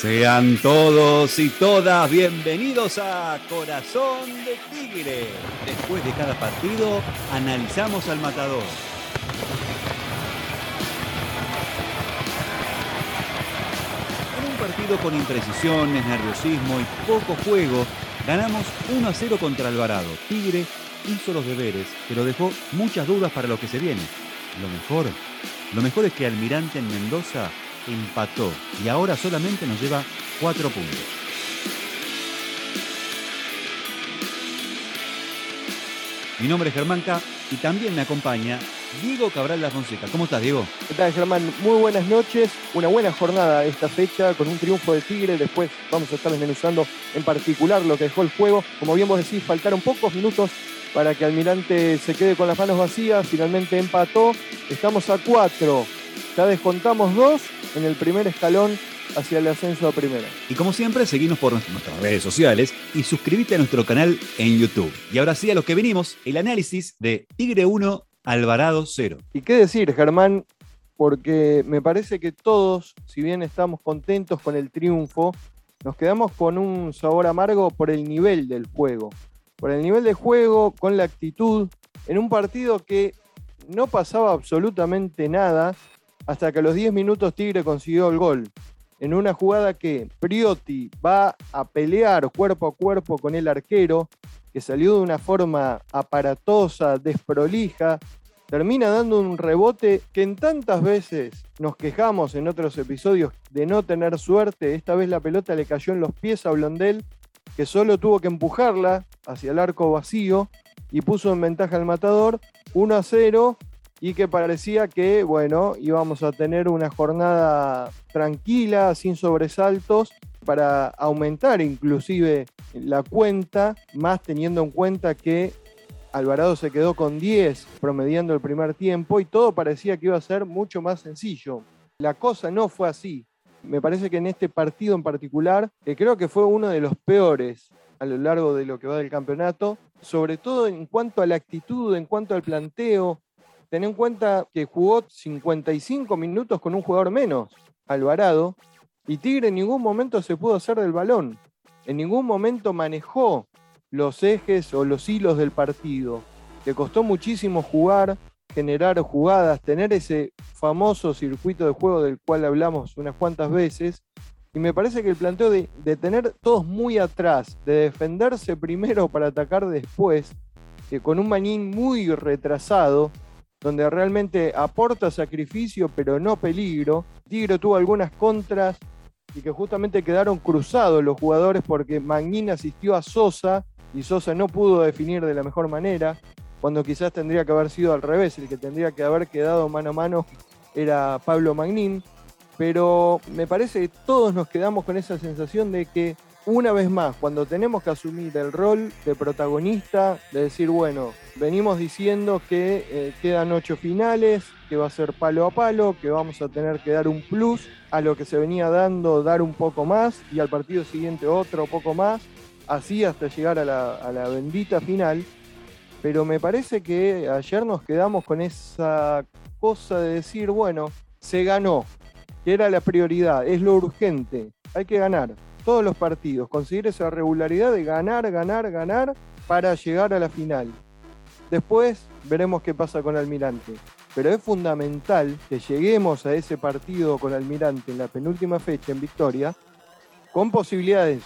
Sean todos y todas bienvenidos a Corazón de Tigre. Después de cada partido, analizamos al matador. En un partido con imprecisiones, nerviosismo y poco juego, ganamos 1 a 0 contra Alvarado. Tigre hizo los deberes, pero dejó muchas dudas para lo que se viene. Lo mejor, lo mejor es que Almirante en Mendoza empató y ahora solamente nos lleva cuatro puntos. Mi nombre es Germán K y también me acompaña Diego Cabral La Fonseca. ¿Cómo estás, Diego? ¿Qué tal, Germán? Muy buenas noches. Una buena jornada esta fecha con un triunfo de Tigre. Después vamos a estar desmenuzando en particular lo que dejó el juego. Como bien vos decís, faltaron pocos minutos para que Almirante se quede con las manos vacías. Finalmente empató. Estamos a cuatro. Ya descontamos dos en el primer escalón hacia el ascenso a primera. Y como siempre, seguimos por nuestras redes sociales y suscríbete a nuestro canal en YouTube. Y ahora sí, a lo que venimos, el análisis de Tigre 1, Alvarado 0. Y qué decir, Germán, porque me parece que todos, si bien estamos contentos con el triunfo, nos quedamos con un sabor amargo por el nivel del juego. Por el nivel de juego, con la actitud, en un partido que no pasaba absolutamente nada hasta que a los 10 minutos Tigre consiguió el gol. En una jugada que Priotti va a pelear cuerpo a cuerpo con el arquero, que salió de una forma aparatosa, desprolija, termina dando un rebote que en tantas veces nos quejamos en otros episodios de no tener suerte. Esta vez la pelota le cayó en los pies a Blondel, que solo tuvo que empujarla hacia el arco vacío y puso en ventaja al matador 1 a 0 y que parecía que, bueno, íbamos a tener una jornada tranquila, sin sobresaltos, para aumentar inclusive la cuenta, más teniendo en cuenta que Alvarado se quedó con 10 promediando el primer tiempo y todo parecía que iba a ser mucho más sencillo. La cosa no fue así. Me parece que en este partido en particular, que creo que fue uno de los peores a lo largo de lo que va del campeonato, sobre todo en cuanto a la actitud, en cuanto al planteo, ten en cuenta que jugó 55 minutos con un jugador menos, Alvarado, y Tigre en ningún momento se pudo hacer del balón. En ningún momento manejó los ejes o los hilos del partido. Le costó muchísimo jugar, generar jugadas, tener ese famoso circuito de juego del cual hablamos unas cuantas veces. Y me parece que el planteo de, tener todos muy atrás, de defenderse primero para atacar después, que con un manín muy retrasado, donde realmente aporta sacrificio pero no peligro. Tigre tuvo algunas contras y que justamente quedaron cruzados los jugadores porque Magnin asistió a Sosa y Sosa no pudo definir de la mejor manera, cuando quizás tendría que haber sido al revés, el que tendría que haber quedado mano a mano era Pablo Magnin, pero me parece que todos nos quedamos con esa sensación de que una vez más, cuando tenemos que asumir el rol de protagonista, de decir, bueno, venimos diciendo que eh, quedan ocho finales, que va a ser palo a palo, que vamos a tener que dar un plus a lo que se venía dando, dar un poco más, y al partido siguiente otro poco más, así hasta llegar a la, a la bendita final. Pero me parece que ayer nos quedamos con esa cosa de decir, bueno, se ganó, que era la prioridad, es lo urgente, hay que ganar todos los partidos, conseguir esa regularidad de ganar, ganar, ganar para llegar a la final. Después veremos qué pasa con Almirante. Pero es fundamental que lleguemos a ese partido con Almirante en la penúltima fecha en victoria con posibilidades.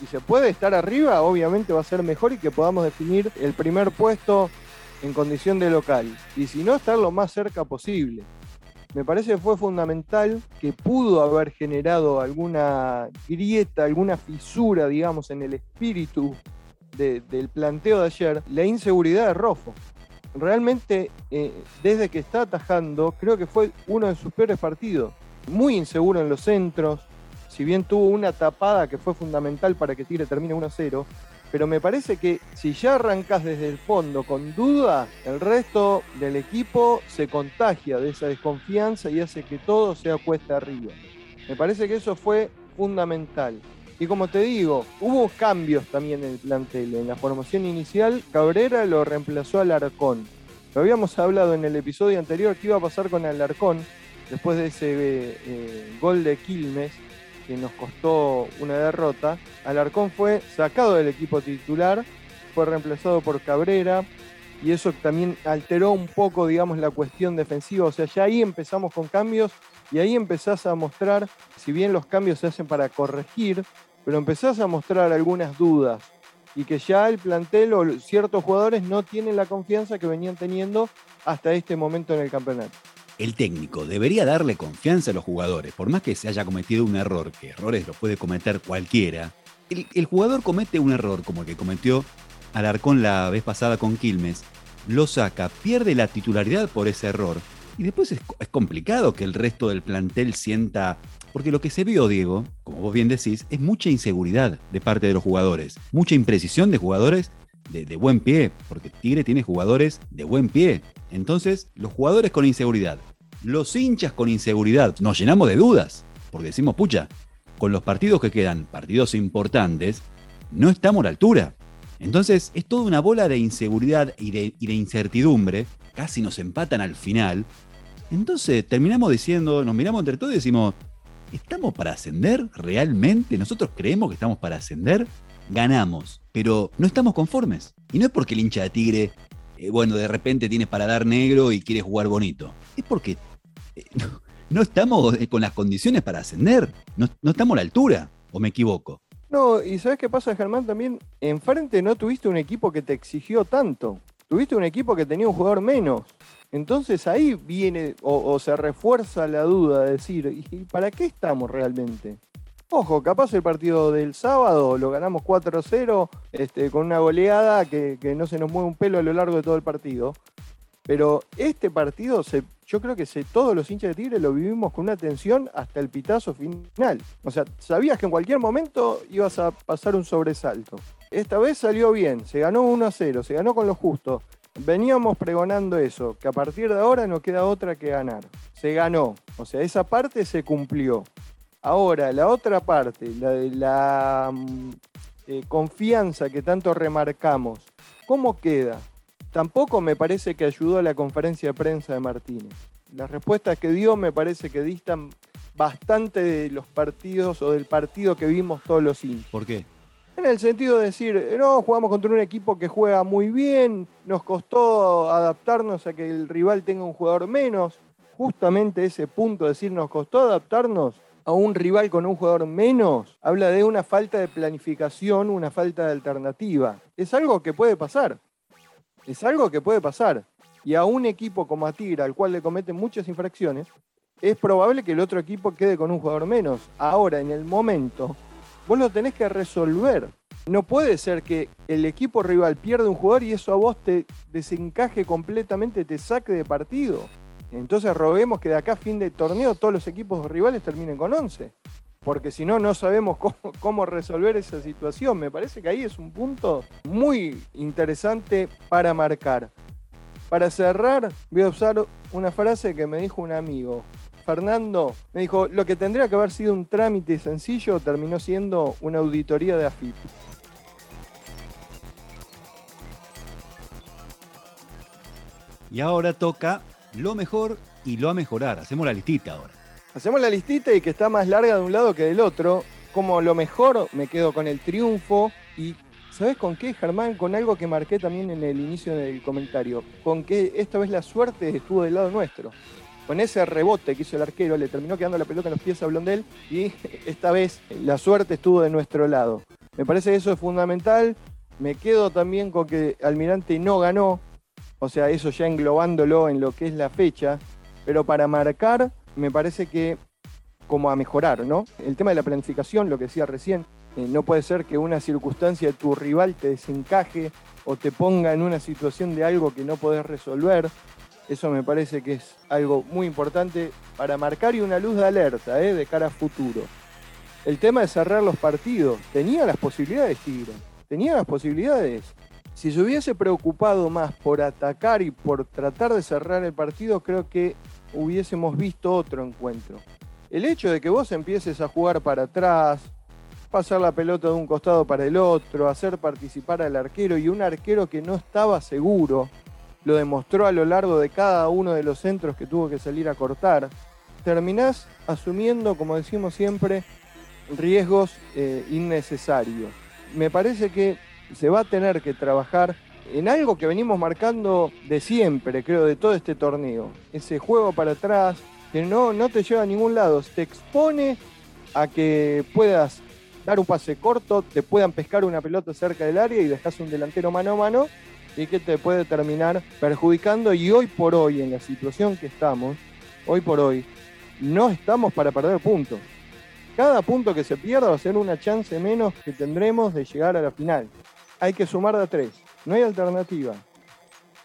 Si se puede estar arriba, obviamente va a ser mejor y que podamos definir el primer puesto en condición de local. Y si no, estar lo más cerca posible me parece que fue fundamental que pudo haber generado alguna grieta, alguna fisura, digamos, en el espíritu del planteo de ayer, la inseguridad de Rofo. Realmente, eh, desde que está atajando, creo que fue uno de sus peores partidos. Muy inseguro en los centros, si bien tuvo una tapada que fue fundamental para que Tigre termine 1-0, pero me parece que si ya arrancas desde el fondo con duda, el resto del equipo se contagia de esa desconfianza y hace que todo sea cuesta arriba. Me parece que eso fue fundamental. Y como te digo, hubo cambios también en el plantel. En la formación inicial, Cabrera lo reemplazó al Arcón. Lo habíamos hablado en el episodio anterior que iba a pasar con Alarcón, después de ese eh, gol de Quilmes, que nos costó una derrota, Alarcón fue sacado del equipo titular, fue reemplazado por Cabrera, y eso también alteró un poco, digamos, la cuestión defensiva. O sea, ya ahí empezamos con cambios y ahí empezás a mostrar, si bien los cambios se hacen para corregir, pero empezás a mostrar algunas dudas y que ya el plantel o ciertos jugadores no tienen la confianza que venían teniendo hasta este momento en el campeonato. El técnico debería darle confianza a los jugadores, por más que se haya cometido un error, que errores los puede cometer cualquiera. El, jugador comete un error como el que cometió Alarcón la vez pasada con Quilmes, lo saca, pierde la titularidad por ese error. Y después es, complicado que el resto del plantel sienta porque lo que se vio, Diego, como vos bien decís, es mucha inseguridad de parte de los jugadores, mucha imprecisión de jugadores de, buen pie, porque Tigre tiene jugadores de buen pie. Entonces, los jugadores con inseguridad, los hinchas con inseguridad, nos llenamos de dudas, porque decimos, pucha, con los partidos que quedan, partidos importantes, no estamos a la altura. Entonces es toda una bola de inseguridad y de, incertidumbre, casi nos empatan al final. Entonces terminamos diciendo, nos miramos entre todos y decimos, ¿estamos para ascender realmente? ¿Nosotros creemos que estamos para ascender? Ganamos, pero no estamos conformes. Y no es porque el hincha de Tigre, eh, bueno, de repente tiene para dar negro y quiere jugar bonito. Es porque no, estamos eh, con las condiciones para ascender. No, no estamos a la altura, ¿o me equivoco? No, y ¿sabes qué pasa, Germán? También enfrente no tuviste un equipo que te exigió tanto. Tuviste un equipo que tenía un jugador menos. Entonces ahí viene o, se refuerza la duda de decir, ¿y para qué estamos realmente? Ojo, capaz el partido del sábado lo ganamos 4-0 este, con una goleada que, no se nos mueve un pelo a lo largo de todo el partido. Pero este partido, se, yo creo que todos los hinchas de Tigre lo vivimos con una tensión hasta el pitazo final. O sea, sabías que en cualquier momento ibas a pasar un sobresalto. Esta vez salió bien, se ganó 1 a 0, se ganó con lo justo. Veníamos pregonando eso, que a partir de ahora no queda otra que ganar. Se ganó, o sea, esa parte se cumplió. Ahora, la otra parte, la de la mm, eh, confianza que tanto remarcamos, ¿cómo queda? Tampoco me parece que ayudó a la conferencia de prensa de Martínez. Las respuestas que dio me parece que distan bastante de los partidos o del partido que vimos todos los hinchas. ¿Por qué? En el sentido de decir, no, jugamos contra un equipo que juega muy bien, nos costó adaptarnos a que el rival tenga un jugador menos. Justamente ese punto, de decir, nos costó adaptarnos a un rival con un jugador menos, habla de una falta de planificación, una falta de alternativa. Es algo que puede pasar. Es algo que puede pasar. Y a un equipo como a Tigre, al cual le cometen muchas infracciones, es probable que el otro equipo quede con un jugador menos. Ahora, en el momento, vos lo tenés que resolver. No puede ser que el equipo rival pierda un jugador y eso a vos te desencaje completamente, te saque de partido. Entonces roguemos que de acá a fin de torneo todos los equipos rivales terminen con 11 porque si no, no sabemos cómo, resolver esa situación. Me parece que ahí es un punto muy interesante para marcar. Para cerrar, voy a usar una frase que me dijo un amigo. Fernando me dijo, lo que tendría que haber sido un trámite sencillo terminó siendo una auditoría de AFIP. Y ahora toca lo mejor y lo a mejorar. Hacemos la listita ahora. Hacemos la listita y que está más larga de un lado que del otro. Como lo mejor me quedo con el triunfo y ¿Sabes con qué, Germán? Con algo que marqué también en el inicio del comentario. Con que esta vez la suerte estuvo del lado nuestro. Con ese rebote que hizo el arquero, le terminó quedando la pelota en los pies a Blondel y esta vez la suerte estuvo de nuestro lado. Me parece que eso es fundamental. Me quedo también con que Almirante no ganó, o sea, eso ya englobándolo en lo que es la fecha. Pero para marcar, me parece que como a mejorar, ¿no? El tema de la planificación, lo que decía recién, eh, no puede ser que una circunstancia de tu rival te desencaje o te ponga en una situación de algo que no podés resolver. Eso me parece que es algo muy importante para marcar y una luz de alerta ¿eh? de cara a futuro. El tema de cerrar los partidos, tenía las posibilidades Tigre, tenía las posibilidades. Si se hubiese preocupado más por atacar y por tratar de cerrar el partido, creo que hubiésemos visto otro encuentro. El hecho de que vos empieces a jugar para atrás, pasar la pelota de un costado para el otro, hacer participar al arquero y un arquero que no estaba seguro, lo demostró a lo largo de cada uno de los centros que tuvo que salir a cortar. terminás asumiendo, como decimos siempre, riesgos eh, innecesarios. Me parece que se va a tener que trabajar en algo que venimos marcando de siempre, creo, de todo este torneo. Ese juego para atrás, que no, no te lleva a ningún lado, te expone a que puedas dar un pase corto, te puedan pescar una pelota cerca del área y dejas un delantero mano a mano y que te puede terminar perjudicando. Y hoy por hoy, en la situación que estamos, hoy por hoy, no estamos para perder puntos. Cada punto que se pierda va a ser una chance menos que tendremos de llegar a la final. Hay que sumar de a tres, no hay alternativa.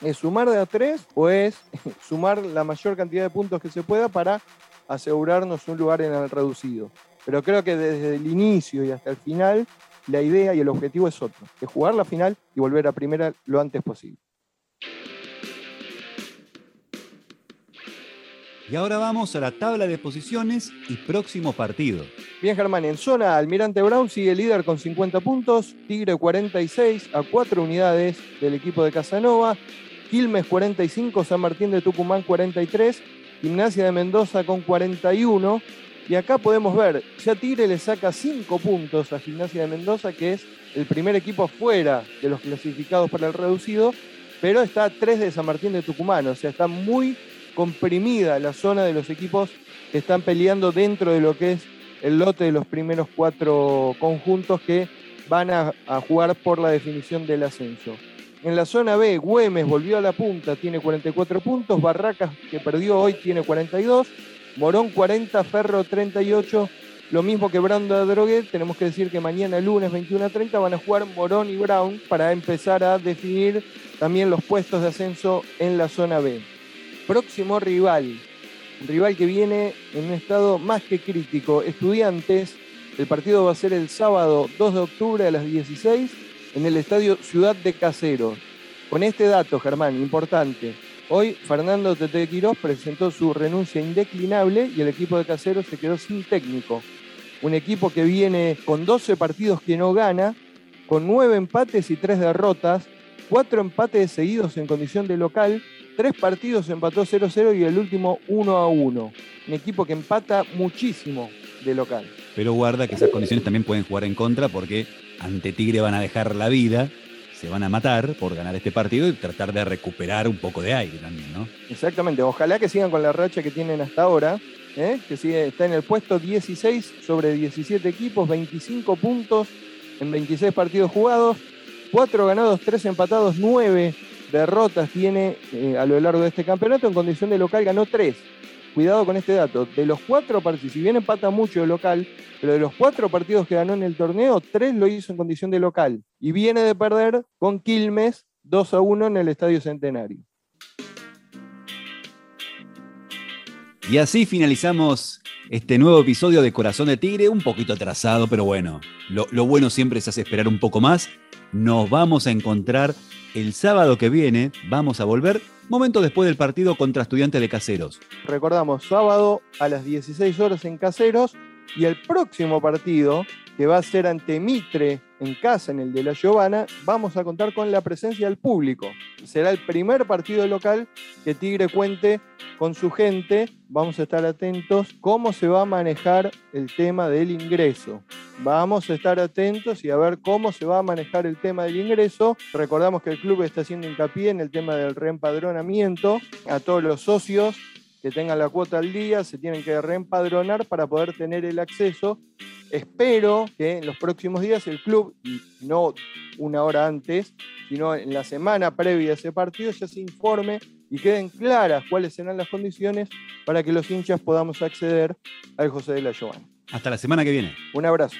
Es sumar de a tres o es sumar la mayor cantidad de puntos que se pueda para asegurarnos un lugar en el reducido. Pero creo que desde el inicio y hasta el final, la idea y el objetivo es otro, es jugar la final y volver a primera lo antes posible. Y ahora vamos a la tabla de posiciones y próximo partido. Bien, Germán, en zona Almirante Brown sigue líder con 50 puntos, Tigre 46 a 4 unidades del equipo de Casanova, Quilmes 45, San Martín de Tucumán 43, Gimnasia de Mendoza con 41. Y acá podemos ver, ya Tigre le saca 5 puntos a Gimnasia de Mendoza, que es el primer equipo fuera de los clasificados para el reducido, pero está a 3 de San Martín de Tucumán, o sea, está muy comprimida la zona de los equipos que están peleando dentro de lo que es el lote de los primeros cuatro conjuntos que van a, jugar por la definición del ascenso. En la zona B, Güemes volvió a la punta, tiene 44 puntos, Barracas, que perdió hoy, tiene 42, Morón 40, Ferro 38, lo mismo que Brando Droguet, tenemos que decir que mañana lunes 21 a 30 van a jugar Morón y Brown para empezar a definir también los puestos de ascenso en la zona B próximo rival, un rival que viene en un estado más que crítico. Estudiantes, el partido va a ser el sábado 2 de octubre a las 16 en el estadio Ciudad de Caseros. Con este dato, Germán, importante. Hoy Fernando Tete Quirós presentó su renuncia indeclinable y el equipo de Caseros se quedó sin técnico. Un equipo que viene con 12 partidos que no gana, con 9 empates y 3 derrotas, 4 empates seguidos en condición de local Tres partidos empató 0-0 y el último 1-1. Un equipo que empata muchísimo de local. Pero guarda que esas condiciones también pueden jugar en contra porque ante Tigre van a dejar la vida, se van a matar por ganar este partido y tratar de recuperar un poco de aire también, ¿no? Exactamente. Ojalá que sigan con la racha que tienen hasta ahora. ¿eh? que sigue, está en el puesto 16 sobre 17 equipos, 25 puntos en 26 partidos jugados, 4 ganados, 3 empatados, 9 derrotas tiene eh, a lo largo de este campeonato. En condición de local ganó tres. Cuidado con este dato. De los cuatro partidos, si bien empata mucho de local, pero de los cuatro partidos que ganó en el torneo, tres lo hizo en condición de local. Y viene de perder con Quilmes 2 a 1 en el Estadio Centenario. Y así finalizamos este nuevo episodio de Corazón de Tigre, un poquito atrasado, pero bueno, lo, lo bueno siempre es hacer esperar un poco más. Nos vamos a encontrar el sábado que viene, vamos a volver, momento después del partido contra Estudiantes de Caseros. Recordamos, sábado a las 16 horas en Caseros y el próximo partido, que va a ser ante Mitre en casa, en el de la Giovana, vamos a contar con la presencia del público. Será el primer partido local que Tigre cuente con su gente. Vamos a estar atentos cómo se va a manejar el tema del ingreso. Vamos a estar atentos y a ver cómo se va a manejar el tema del ingreso. Recordamos que el club está haciendo hincapié en el tema del reempadronamiento a todos los socios que tengan la cuota al día, se tienen que reempadronar para poder tener el acceso. Espero que en los próximos días el club, y no una hora antes, sino en la semana previa a ese partido, ya se informe y queden claras cuáles serán las condiciones para que los hinchas podamos acceder al José de la Giovanna. Hasta la semana que viene. Un abrazo.